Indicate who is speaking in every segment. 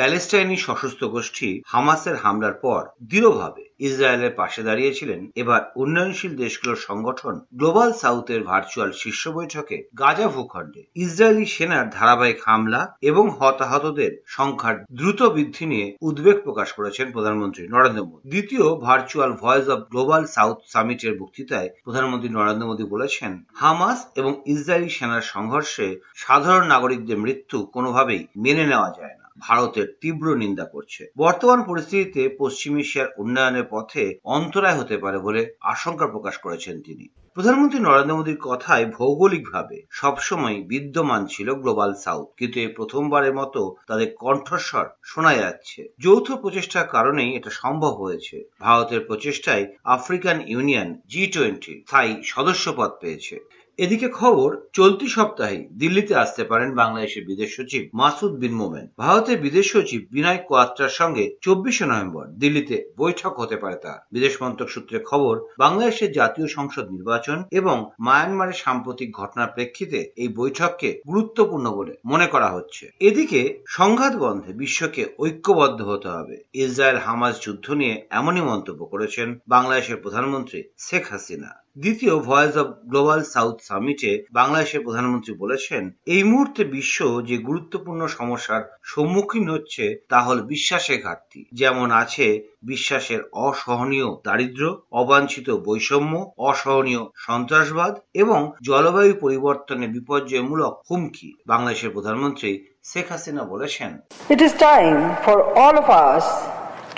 Speaker 1: প্যালেস্টাইনি সশস্ত্র গোষ্ঠী হামাসের হামলার পর দৃঢ়ভাবে ইসরায়েলের পাশে দাঁড়িয়েছিলেন। এবার উন্নয়নশীল দেশগুলোর সংগঠন গ্লোবাল সাউথের ভার্চুয়াল শীর্ষ বৈঠকে গাজা ভূখণ্ডে ইসরায়েলি সেনার ধারাবাহিক হামলা এবং হতাহতদের সংখ্যার দ্রুত বৃদ্ধি নিয়ে উদ্বেগ প্রকাশ করেছেন প্রধানমন্ত্রী নরেন্দ্র মোদী। দ্বিতীয় virtual voice of global south সামিটের বক্তৃতায় প্রধানমন্ত্রী নরেন্দ্র মোদী বলেছেন, হামাস এবং ইসরায়েলি সেনার সংঘর্ষে সাধারণ নাগরিকদের মৃত্যু কোনোভাবেই মেনে নেওয়া যায় না। ভারতের তীব্র নিন্দা করছে। বর্তমান পরিস্থিতিতে পশ্চিম এশিয়ার উন্নয়নের পথে অন্তরায় হতে পারে বলে আশঙ্কা প্রকাশ করেছেন তিনি। প্রধানমন্ত্রী নরেন্দ্র মোদীর কথায় ভৌগোলিকভাবে সবসময় বিদ্যমান ছিল গ্লোবাল সাউথ, কিন্তু এই প্রথমবারের মতো তাদের কণ্ঠস্বর শোনা যাচ্ছে। যৌথ প্রচেষ্টার কারণেই এটা সম্ভব হয়েছে। ভারতের প্রচেষ্টায় আফ্রিকান ইউনিয়ন জি টোয়েন্টি স্থায়ী সদস্যপদ পেয়েছে। এদিকে খবর, চলতি সপ্তাহে দিল্লিতে আসতে পারেন বাংলাদেশের বিদেশ সচিব মাসুদ বিন মোমেন। ভারতের বিদেশ সচিব বিনয় কোয়াত্রার সঙ্গে চব্বিশে নভেম্বর দিল্লিতে বৈঠক হতে পারে তার। বিদেশ মন্ত্রক সূত্রে খবর, বাংলাদেশের জাতীয় সংসদ নির্বাচন এবং মায়ানমারের সাম্প্রতিক ঘটনার প্রেক্ষিতে এই বৈঠককে গুরুত্বপূর্ণ বলে মনে করা হচ্ছে। এদিকে সংঘাত বন্ধে বিশ্বকে ঐক্যবদ্ধ হতে হবে। ইসরায়েল হামাজ যুদ্ধ নিয়ে এমনই মন্তব্য করেছেন বাংলাদেশের প্রধানমন্ত্রী শেখ হাসিনা। দ্বিতীয় ভয়েস অব গ্লোবাল সাউথ সামিটে বাংলাদেশের প্রধানমন্ত্রী বলেছেন, এই মুহূর্তে বিশ্ব যে গুরুত্বপূর্ণ সমস্যার সম্মুখীন হচ্ছে তা হল বিশ্বাসের ঘাটতি। যেমন আছে বিশ্বাসের অসহনীয় দারিদ্র অবাঞ্ছিত বৈষম্য, অসহনীয় সন্ত্রাসবাদ এবং জলবায়ু পরিবর্তনের বিপর্যয়মূলক হুমকি। বাংলাদেশের প্রধানমন্ত্রী শেখ হাসিনা বলেছেন,
Speaker 2: It is time for all of us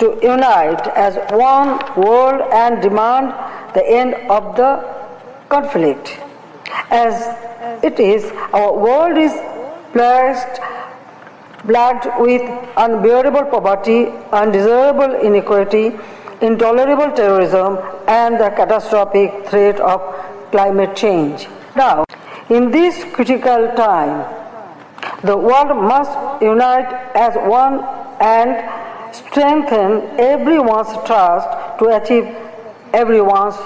Speaker 2: to unite as one world and demand the end of the conflict. As it is, our world is blessed, plagued with unbearable poverty, undesirable inequality, intolerable terrorism, and the catastrophic threat of climate change. Now, in this critical time, the world must unite as one and strengthen everyone's trust to achieve everyone's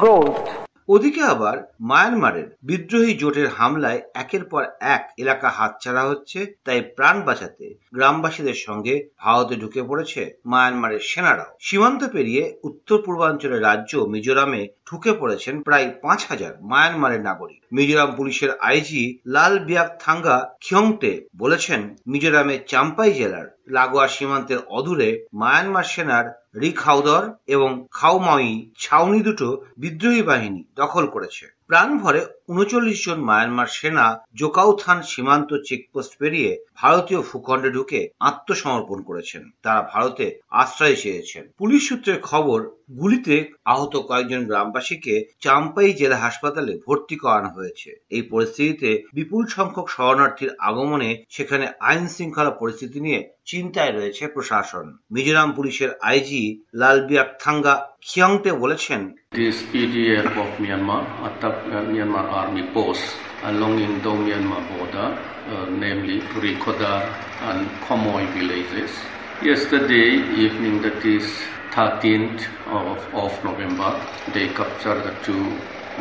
Speaker 2: growth.
Speaker 1: ওদিকে আবার মায়ানমারের বিদ্রোহী জোটের হামলায় একের পর এক এলাকা হাতছাড়া হচ্ছে, তাই প্রাণ বাঁচাতে গ্রামবাসীদের সঙ্গে ভারতে ঢুকে পড়েছে মায়ানমারের সেনারাও সীমান্ত পেরিয়ে উত্তর পূর্বাঞ্চলের রাজ্য মিজোরামে ঢুকে পড়েছেন প্রায় পাঁচ হাজার মায়ানমারের নাগরিক মিজোরাম পুলিশের আইজি লাল বিয়াক থাঙ্গা খিয়ংটে বলেছেন, মিজোরামের চাম্পাই জেলার লাগোয়া সীমান্তের অদূরে মায়ানমার সেনার রিখাউদর এবং খাউমাই ছাউনি দুটো বিদ্রোহী বাহিনী দখল করেছে। প্রাণ ভরে উনচল্লিশ জন মায়ানমার সেনা জোকাউথান সীমান্ত চেকপোস্ট পেরিয়ে ভারতীয় ভূখণ্ডে ঢুকে আত্মসমর্পণ করেছেন। তারা ভারতে আশ্রয় চেয়েছেন। পুলিশ সূত্রের খবর, গুলিতে আহত কয়েকজন গ্রামবাসীকে চাম্পাই জেলা হাসপাতালে ভর্তি করানো হয়েছে। এই পরিস্থিতিতে বিপুল সংখ্যক শরণার্থীর আগমনে সেখানে আইন শৃঙ্খলা পরিস্থিতি নিয়ে চিন্তায় রয়েছে প্রশাসন। মিজোরাম পুলিশের IG লালবিয়াক থাঙ্গা খিয়ংটে বলেছেন
Speaker 3: This PDF of Myanmar attacked uh, Myanmar army posts along in the Myanmar border, uh, namely Rikodar and Komoy villages. Yesterday evening, that is 13th of, of November, they captured the two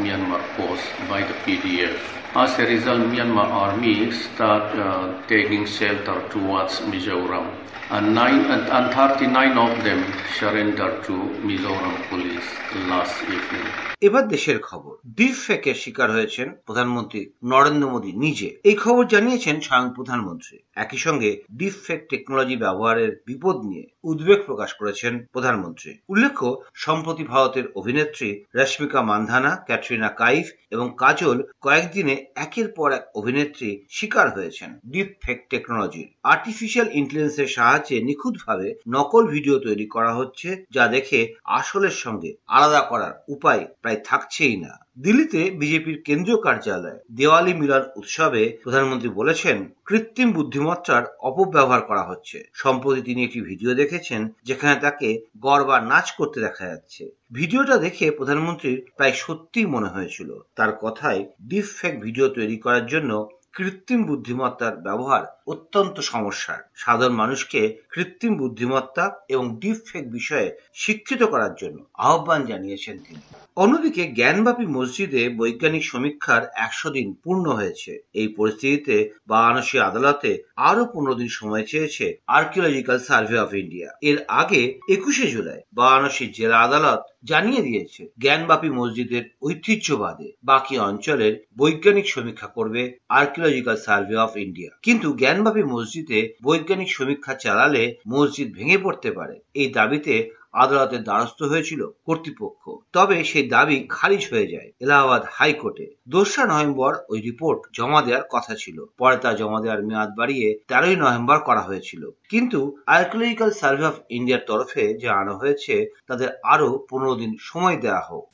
Speaker 3: Myanmar posts by the PDF. As a result, Myanmar army start uh, taking shelter towards Mizoram, and nine and, and 39 of them surrendered to Mizoram police last evening.
Speaker 1: এবার দেশের খবর। Deep ফেকের শিকার হয়েছেন প্রধানমন্ত্রী নরেন্দ্র মোদী নিজে। এই খবর জানিয়েছেন স্বয়ং প্রধানমন্ত্রী। একই সঙ্গে ডিপ ফেক টেকনোলজি ব্যবহারের বিপদ নিয়ে উদ্বেগ প্রকাশ করেছেন প্রধানমন্ত্রী। উল্লেখ্য সম্প্রতি ভারতের অভিনেত্রী রশ্মিকা মান্ধানা ক্যাটরিনা কাইফ এবং কাজল কয়েকদিনে একের পর এক অভিনেত্রী শিকার হয়েছেন ডিপ ফেক টেকনোলজির। আর্টিফিশিয়াল ইন্টেলিজেন্সের সাহায্যে নিখুঁতভাবে নকল ভিডিও তৈরি করা হচ্ছে, যা দেখে আসলের সঙ্গে আলাদা করার উপায় প্রায় থাকছেই না। দিল্লিতে বিজেপির কেন্দ্রীয় কার্যালয়ে দেওয়ালি মিলন উৎসবে প্রধানমন্ত্রী বলেছেন, কৃত্রিম বুদ্ধিমত্তার অপব্যবহার করা হচ্ছে। সম্প্রতি তিনি একটি ভিডিও দেখেছেন, যেখানে তাকে গরবা নাচ করতে দেখা যাচ্ছে। ভিডিওটা দেখে প্রধানমন্ত্রীর প্রায় সত্যি মনে হয়েছিল। তার কথায় ডিপ ফেক ভিডিও তৈরি করার জন্য কৃত্রিম বুদ্ধিমত্তার ব্যবহার অত্যন্ত সমস্যার। সাধারণ মানুষকে কৃত্রিম বুদ্ধিমত্তা এবং ডিপ ফেক বিষয়ে শিক্ষিত করার জন্য আহ্বান জানিয়েছেন তিনি। অন্যদিকে জ্ঞানব্যাপী মসজিদে বৈজ্ঞানিক সমীক্ষার একশো দিন পূর্ণ হয়েছে। এই পরিস্থিতিতে বারাণসী আদালতে আরও পনেরো দিন সময় চেয়েছে আর্কিওলজিক্যাল সার্ভে অফ ইন্ডিয়া এর আগে একুশে জুলাই বারাণসী জেলা আদালত জানিয়ে দিয়েছে, জ্ঞানব্যাপী মসজিদের ঐতিহ্যবাদে বাকি অঞ্চলের বৈজ্ঞানিক সমীক্ষা করবে আর্কিওলজিক্যাল সার্ভে অফ ইন্ডিয়া কিন্তু জ্ঞানব্যাপী মসজিদে বৈজ্ঞানিক সমীক্ষা চালালে মসজিদ ভেঙে পড়তে পারে। এই দাবিতে আদালতের দ্বারস্থ হয়েছিল কর্তৃপক্ষ। তবে সেই দাবি খারিজ হয়ে যায় এলাহাবাদ হাইকোর্টে। দোসরা নভেম্বর ওই রিপোর্ট জমা দেওয়ার কথা ছিল। পরে তা জমা দেওয়ার মেয়াদ বাড়িয়ে তেরোই নভেম্বর করা হয়েছিল। কিন্তু আর্কিওলজিক্যাল সার্ভে অফ ইন্ডিয়ার তরফে জানানো হয়েছে, তাদের আরও পনেরো দিন সময় দেওয়া হোক।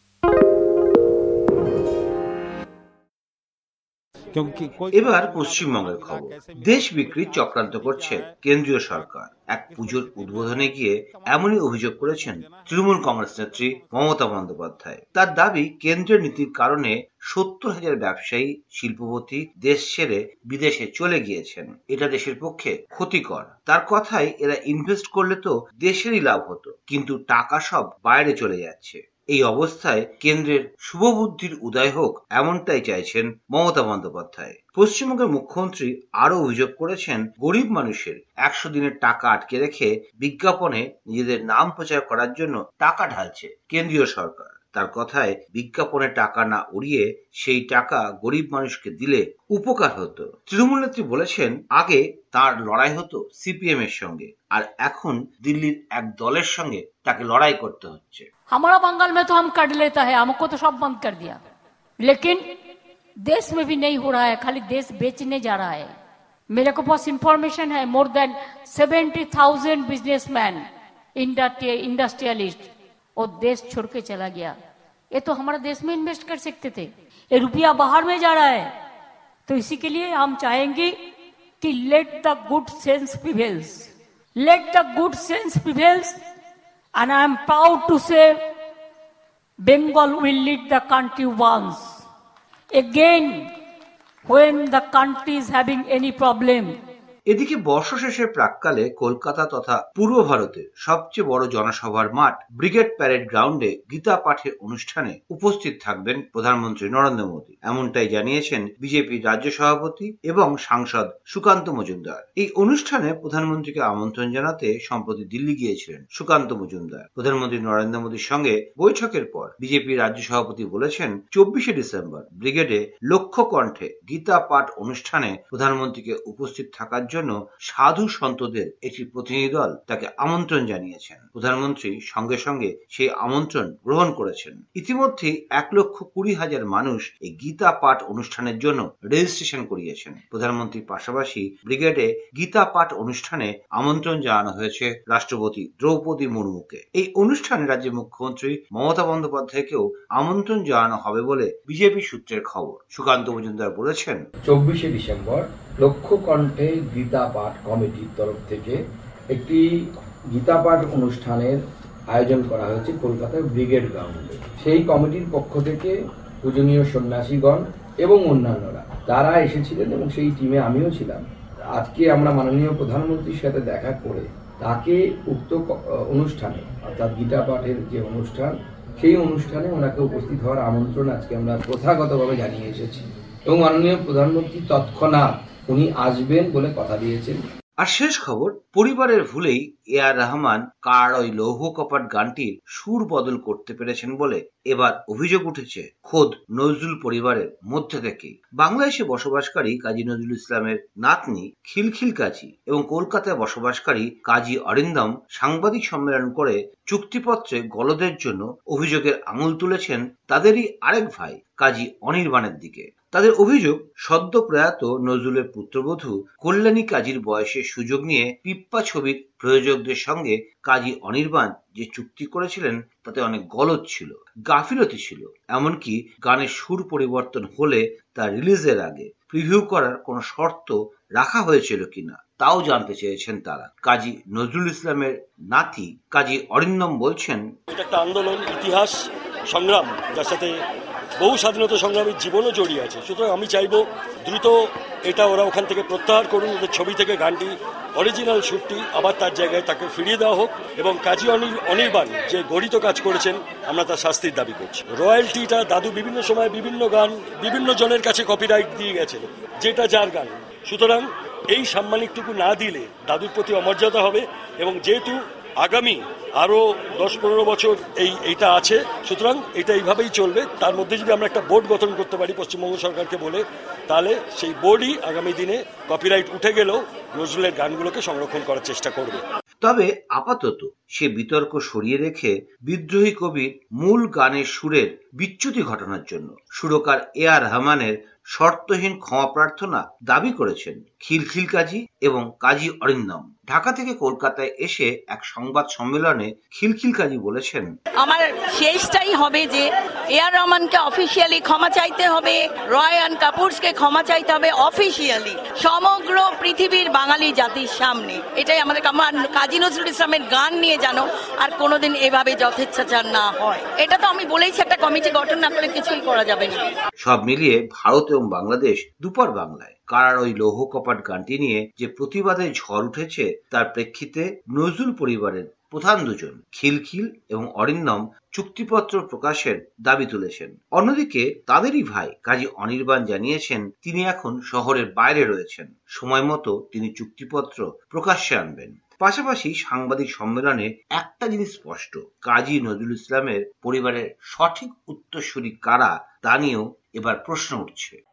Speaker 1: এবার পশ্চিমবঙ্গের খবর। দেশ বিক্রির চক্রান্ত করছে কেন্দ্রীয় সরকার। এক পুজোর উদ্বোধনে গিয়ে এমনই অভিযোগ করেছেন তৃণমূল কংগ্রেস নেত্রী মমতা বন্দ্যোপাধ্যায়। তার দাবি, কেন্দ্রীয় নীতির কারণে সত্তর হাজার ব্যবসায়ী, শিল্পপতি দেশ ছেড়ে বিদেশে চলে গিয়েছেন। এটা দেশের পক্ষে ক্ষতিকর। তার কথায় এরা ইনভেস্ট করলে তো দেশেরই লাভ হতো, কিন্তু টাকা সব বাইরে চলে যাচ্ছে। এই অবস্থায় কেন্দ্রের শুভবুদ্ধির উদয় হোক এমনটাই চাইছেন মমতা বন্দ্যোপাধ্যায়। পশ্চিমবঙ্গের মুখ্যমন্ত্রী আরও অভিযোগ করেছেন, গরিব মানুষের একশো দিনের টাকা আটকে রেখে বিজ্ঞাপনে নিজেদের নাম প্রচার করার জন্য টাকা ঢালছে কেন্দ্রীয় সরকার। তার কথায় বিজ্ঞাপনে টাকা না উড়িয়ে সেই টাকা গরিব মানুষকে দিলে উপকার হতো তৃণমূল নেত্রী বলেছেন আগে তার লড়াই হতো সিপিএম এর সঙ্গে আর এখন দিল্লির এক দলের সঙ্গে তাকে লড়াই করতে হচ্ছে
Speaker 4: हमारा बंगाल में तो हम कर लेता है हमको तो सब बंद कर दिया लेकिन देश में भी नहीं हो रहा है खाली देश बेचने जा रहा है मेरे को पास इंफॉर्मेशन है more than seventy thousand businessman industrialist और देश छोड़ के चला गया। ये तो हमारा देश में इन्वेस्ट कर सकते थे। ये रुपया बाहर में जा रहा है। तो इसी के लिए हम चाहेंगे कि let the good sense prevails let the good sense prevails and I am proud to say Bengal will lead the country once again when the country is having any problem
Speaker 1: এদিকে বর্ষ শেষের প্রাককালে কলকাতা তথা পূর্ব ভারতের সবচেয়ে বড় জনসভার মাঠ ব্রিগেড প্যারেড গ্রাউন্ডে গীতা পাঠের অনুষ্ঠানে উপস্থিত থাকবেন প্রধানমন্ত্রী নরেন্দ্র মোদী। এমনটাই জানিয়েছেন বিজেপির রাজ্য সভাপতি এবং সাংসদ সুকান্ত মজুমদার। এই অনুষ্ঠানে প্রধানমন্ত্রীকে আমন্ত্রণ জানাতে সম্প্রতি দিল্লি গিয়েছিলেন সুকান্ত মজুমদার। প্রধানমন্ত্রী নরেন্দ্র মোদীর সঙ্গে বৈঠকের পর বিজেপির রাজ্য সভাপতি বলেছেন, চব্বিশে ডিসেম্বর ব্রিগেডে লক্ষ্য কণ্ঠে গীতা পাঠ অনুষ্ঠানে প্রধানমন্ত্রীকে উপস্থিত থাকার জন্য সাধু সন্তদের একটি প্রতিনিধি দল তাকে আমন্ত্রণ জানিয়েছেন। প্রধানমন্ত্রী সঙ্গে সঙ্গে সেই আমন্ত্রণ গ্রহণ করেছেন। ইতিমধ্যে এক লক্ষ কুড়ি হাজার মানুষ এই গীতা পাঠ অনুষ্ঠানের জন্য রেজিস্ট্রেশন করিয়েছেন। প্রধানমন্ত্রীর পাশাপাশি ব্রিগেডে গীতা পাঠ অনুষ্ঠানে আমন্ত্রণ জানানো হয়েছে রাষ্ট্রপতি দ্রৌপদী মুর্মুকে। এই অনুষ্ঠানে রাজ্যের মুখ্যমন্ত্রী মমতা বন্দ্যোপাধ্যায়কেও আমন্ত্রণ জানানো হবে বলে বিজেপি সূত্রের খবর। সুকান্ত মজুমদার বলেছেন,
Speaker 5: চব্বিশে ডিসেম্বর লক্ষ্য কণ্ঠে গীতা পাঠ কমিটির তরফ থেকে একটি গীতা পাঠ অনুষ্ঠানের আয়োজন করা হয়েছে কলকাতার ব্রিগেড গ্রাউন্ডে। সেই কমিটির পক্ষ থেকে পূজনীয় সন্ন্যাসীগণ এবং অন্যান্যরা, তারা এসেছিলেন এবং সেই টিমে আমিও ছিলাম। আজকে আমরা মাননীয় প্রধানমন্ত্রীর সাথে দেখা করে তাকে উক্ত অনুষ্ঠানে, অর্থাৎ গীতা পাঠের যে অনুষ্ঠান, সেই অনুষ্ঠানে ওনাকে উপস্থিত হওয়ার আমন্ত্রণ আজকে আমরা প্রথাগতভাবে জানিয়ে এসেছি। এবং মাননীয় প্রধানমন্ত্রী তৎক্ষণাৎ উনি আসবেন বলে কথা দিয়েছেন।
Speaker 1: আর শেষ খবর পরিবারের ভুলেই এ আর রহমান কার ওই লৌহ কপাট গানটির সুর বদল করতে পেরেছেন বলে এবার অভিযোগ উঠেছে খোদ নজরুল পরিবারের মধ্যে থেকেই বাংলাদেশে বসবাসকারী কাজী নজরুল ইসলামের নাতনি খিলখিল কাজী এবং কলকাতায় বসবাসকারী কাজী অরিন্দম সাংবাদিক সম্মেলন করে চুক্তিপত্রে গলদের জন্য অভিযোগের আঙুল তুলেছেন তাদেরই আরেক ভাই কাজী অনির্বাণের দিকে। তাদের অভিযোগ, সদ্য প্রয়াত নজরুলের পুত্রবধূ কল্যাণী কাজীর বয়সের সুযোগ নিয়ে পিপ্পা ছবির প্রযোজকদের সঙ্গে কাজী অনির্বাণ যে চুক্তি করেছিলেন, তাতে অনেক গলদ ছিল, গাফিলতি ছিল। এমনকি গানের সুর পরিবর্তন হলে তা রিলিজের আগে প্রিভিউ করার কোনো শর্ত রাখা হয়েছিল কিনা, তাও জানতে চেয়েছেন তারা। কাজী নজরুল ইসলামের নাতি কাজী অরিন্দম বলছেন,
Speaker 6: এটা একটা আন্দোলন, ইতিহাস, সংগ্রাম, যার সাথে বহু স্বাধীনতা সংগ্রামীর জীবনও জড়িয়ে আছে। সুতরাং আমি চাইব দ্রুত এটা ওরা ওখান থেকে প্রত্যাহার করুন, ওদের ছবি থেকে গানটি অরিজিনাল শ্যুটটি আবার তার জায়গায় তাকে ফিরিয়ে দেওয়া হোক এবং কাজী অনিল, অনির্বাণ যে গড়িত কাজ করেছেন, আমরা তার শাস্তির দাবি করছি। রয়্যালটিটা দাদু বিভিন্ন সময় বিভিন্ন গান, বিভিন্ন জনের কাছে কপিরাইট দিয়ে গেছেন যেটা যার গান। সুতরাং এই সাম্মানিকটুকু না দিলে দাদুর প্রতি অমর্যাদা হবে এবং যেহেতু আগামী আরও দশ পনেরো বছর এই এইটা আছে। সুতরাং এটা এইভাবেই চলবে। তার মধ্যে যদি আমরা একটা বোর্ড গঠন করতে পারি পশ্চিমবঙ্গ সরকারকে বলে, তাহলে সেই বোর্ডই আগামী দিনে কপিরাইট উঠে গেলেও নজরুলের গানগুলোকে সংরক্ষণ করার চেষ্টা করবে।
Speaker 1: তবে আপাতত সে বিতর্ক সরিয়ে রেখে বিদ্রোহী কবির মূল গানের সুরের বিচ্যুতি ঘটানোর জন্য সুরকার এ আর রহমানের শর্তহীন ক্ষমা প্রার্থনা দাবি করেছেন খিলখিল কাজী এবং কাজী অরিন্দম। ঢাকা থেকে কলকাতায় এসে এক সংবাদ সম্মেলনে খিলখিল কাজী বলেছেন।
Speaker 7: আমার শেষটাই হবে যে এ আর রহমানকে অফিসিয়ালি ক্ষমা চাইতে হবে রয়ান কাপুরসকে ক্ষমা চাইতে হবে অফিসিয়ালি সমগ্র পৃথিবীর বাঙালি জাতির সামনে। এটাই আমাদের আমার কাজী নজরুল ইসলামের গান নিয়ে জানো আর কোনোদিন এভাবে যথেচ্ছাচার না হয়। এটা তো আমি বলেইছি একটা কমিটি গঠন না করলে কিছুই করা যাবে না।
Speaker 1: সব মিলিয়ে ভারত এবং বাংলাদেশ দুপার বাংলায়। কারার ওই লৌহ কপাট গানটি নিয়ে যে প্রতিবাদের ঝড় উঠেছে, তার প্রেক্ষিতে নজরুল পরিবারের প্রধান দুজন, খিলখিল এবং অরিন্দম চুক্তিপত্র প্রকাশের দাবি তুলেছেন। অন্যদিকে তাদেরই ভাই কাজী অনির্বাণ জানিয়েছেন, তিনি এখন শহরের বাইরে রয়েছেন। সময় মতো তিনি চুক্তিপত্র প্রকাশ্যে আনবেন। পাশাপাশি সাংবাদিক সম্মেলনে একটা জিনিস স্পষ্ট, কাজী নজরুল ইসলামের পরিবারের সঠিক উত্তরসূরি কারা তা নিয়েও এবার প্রশ্ন উঠছে।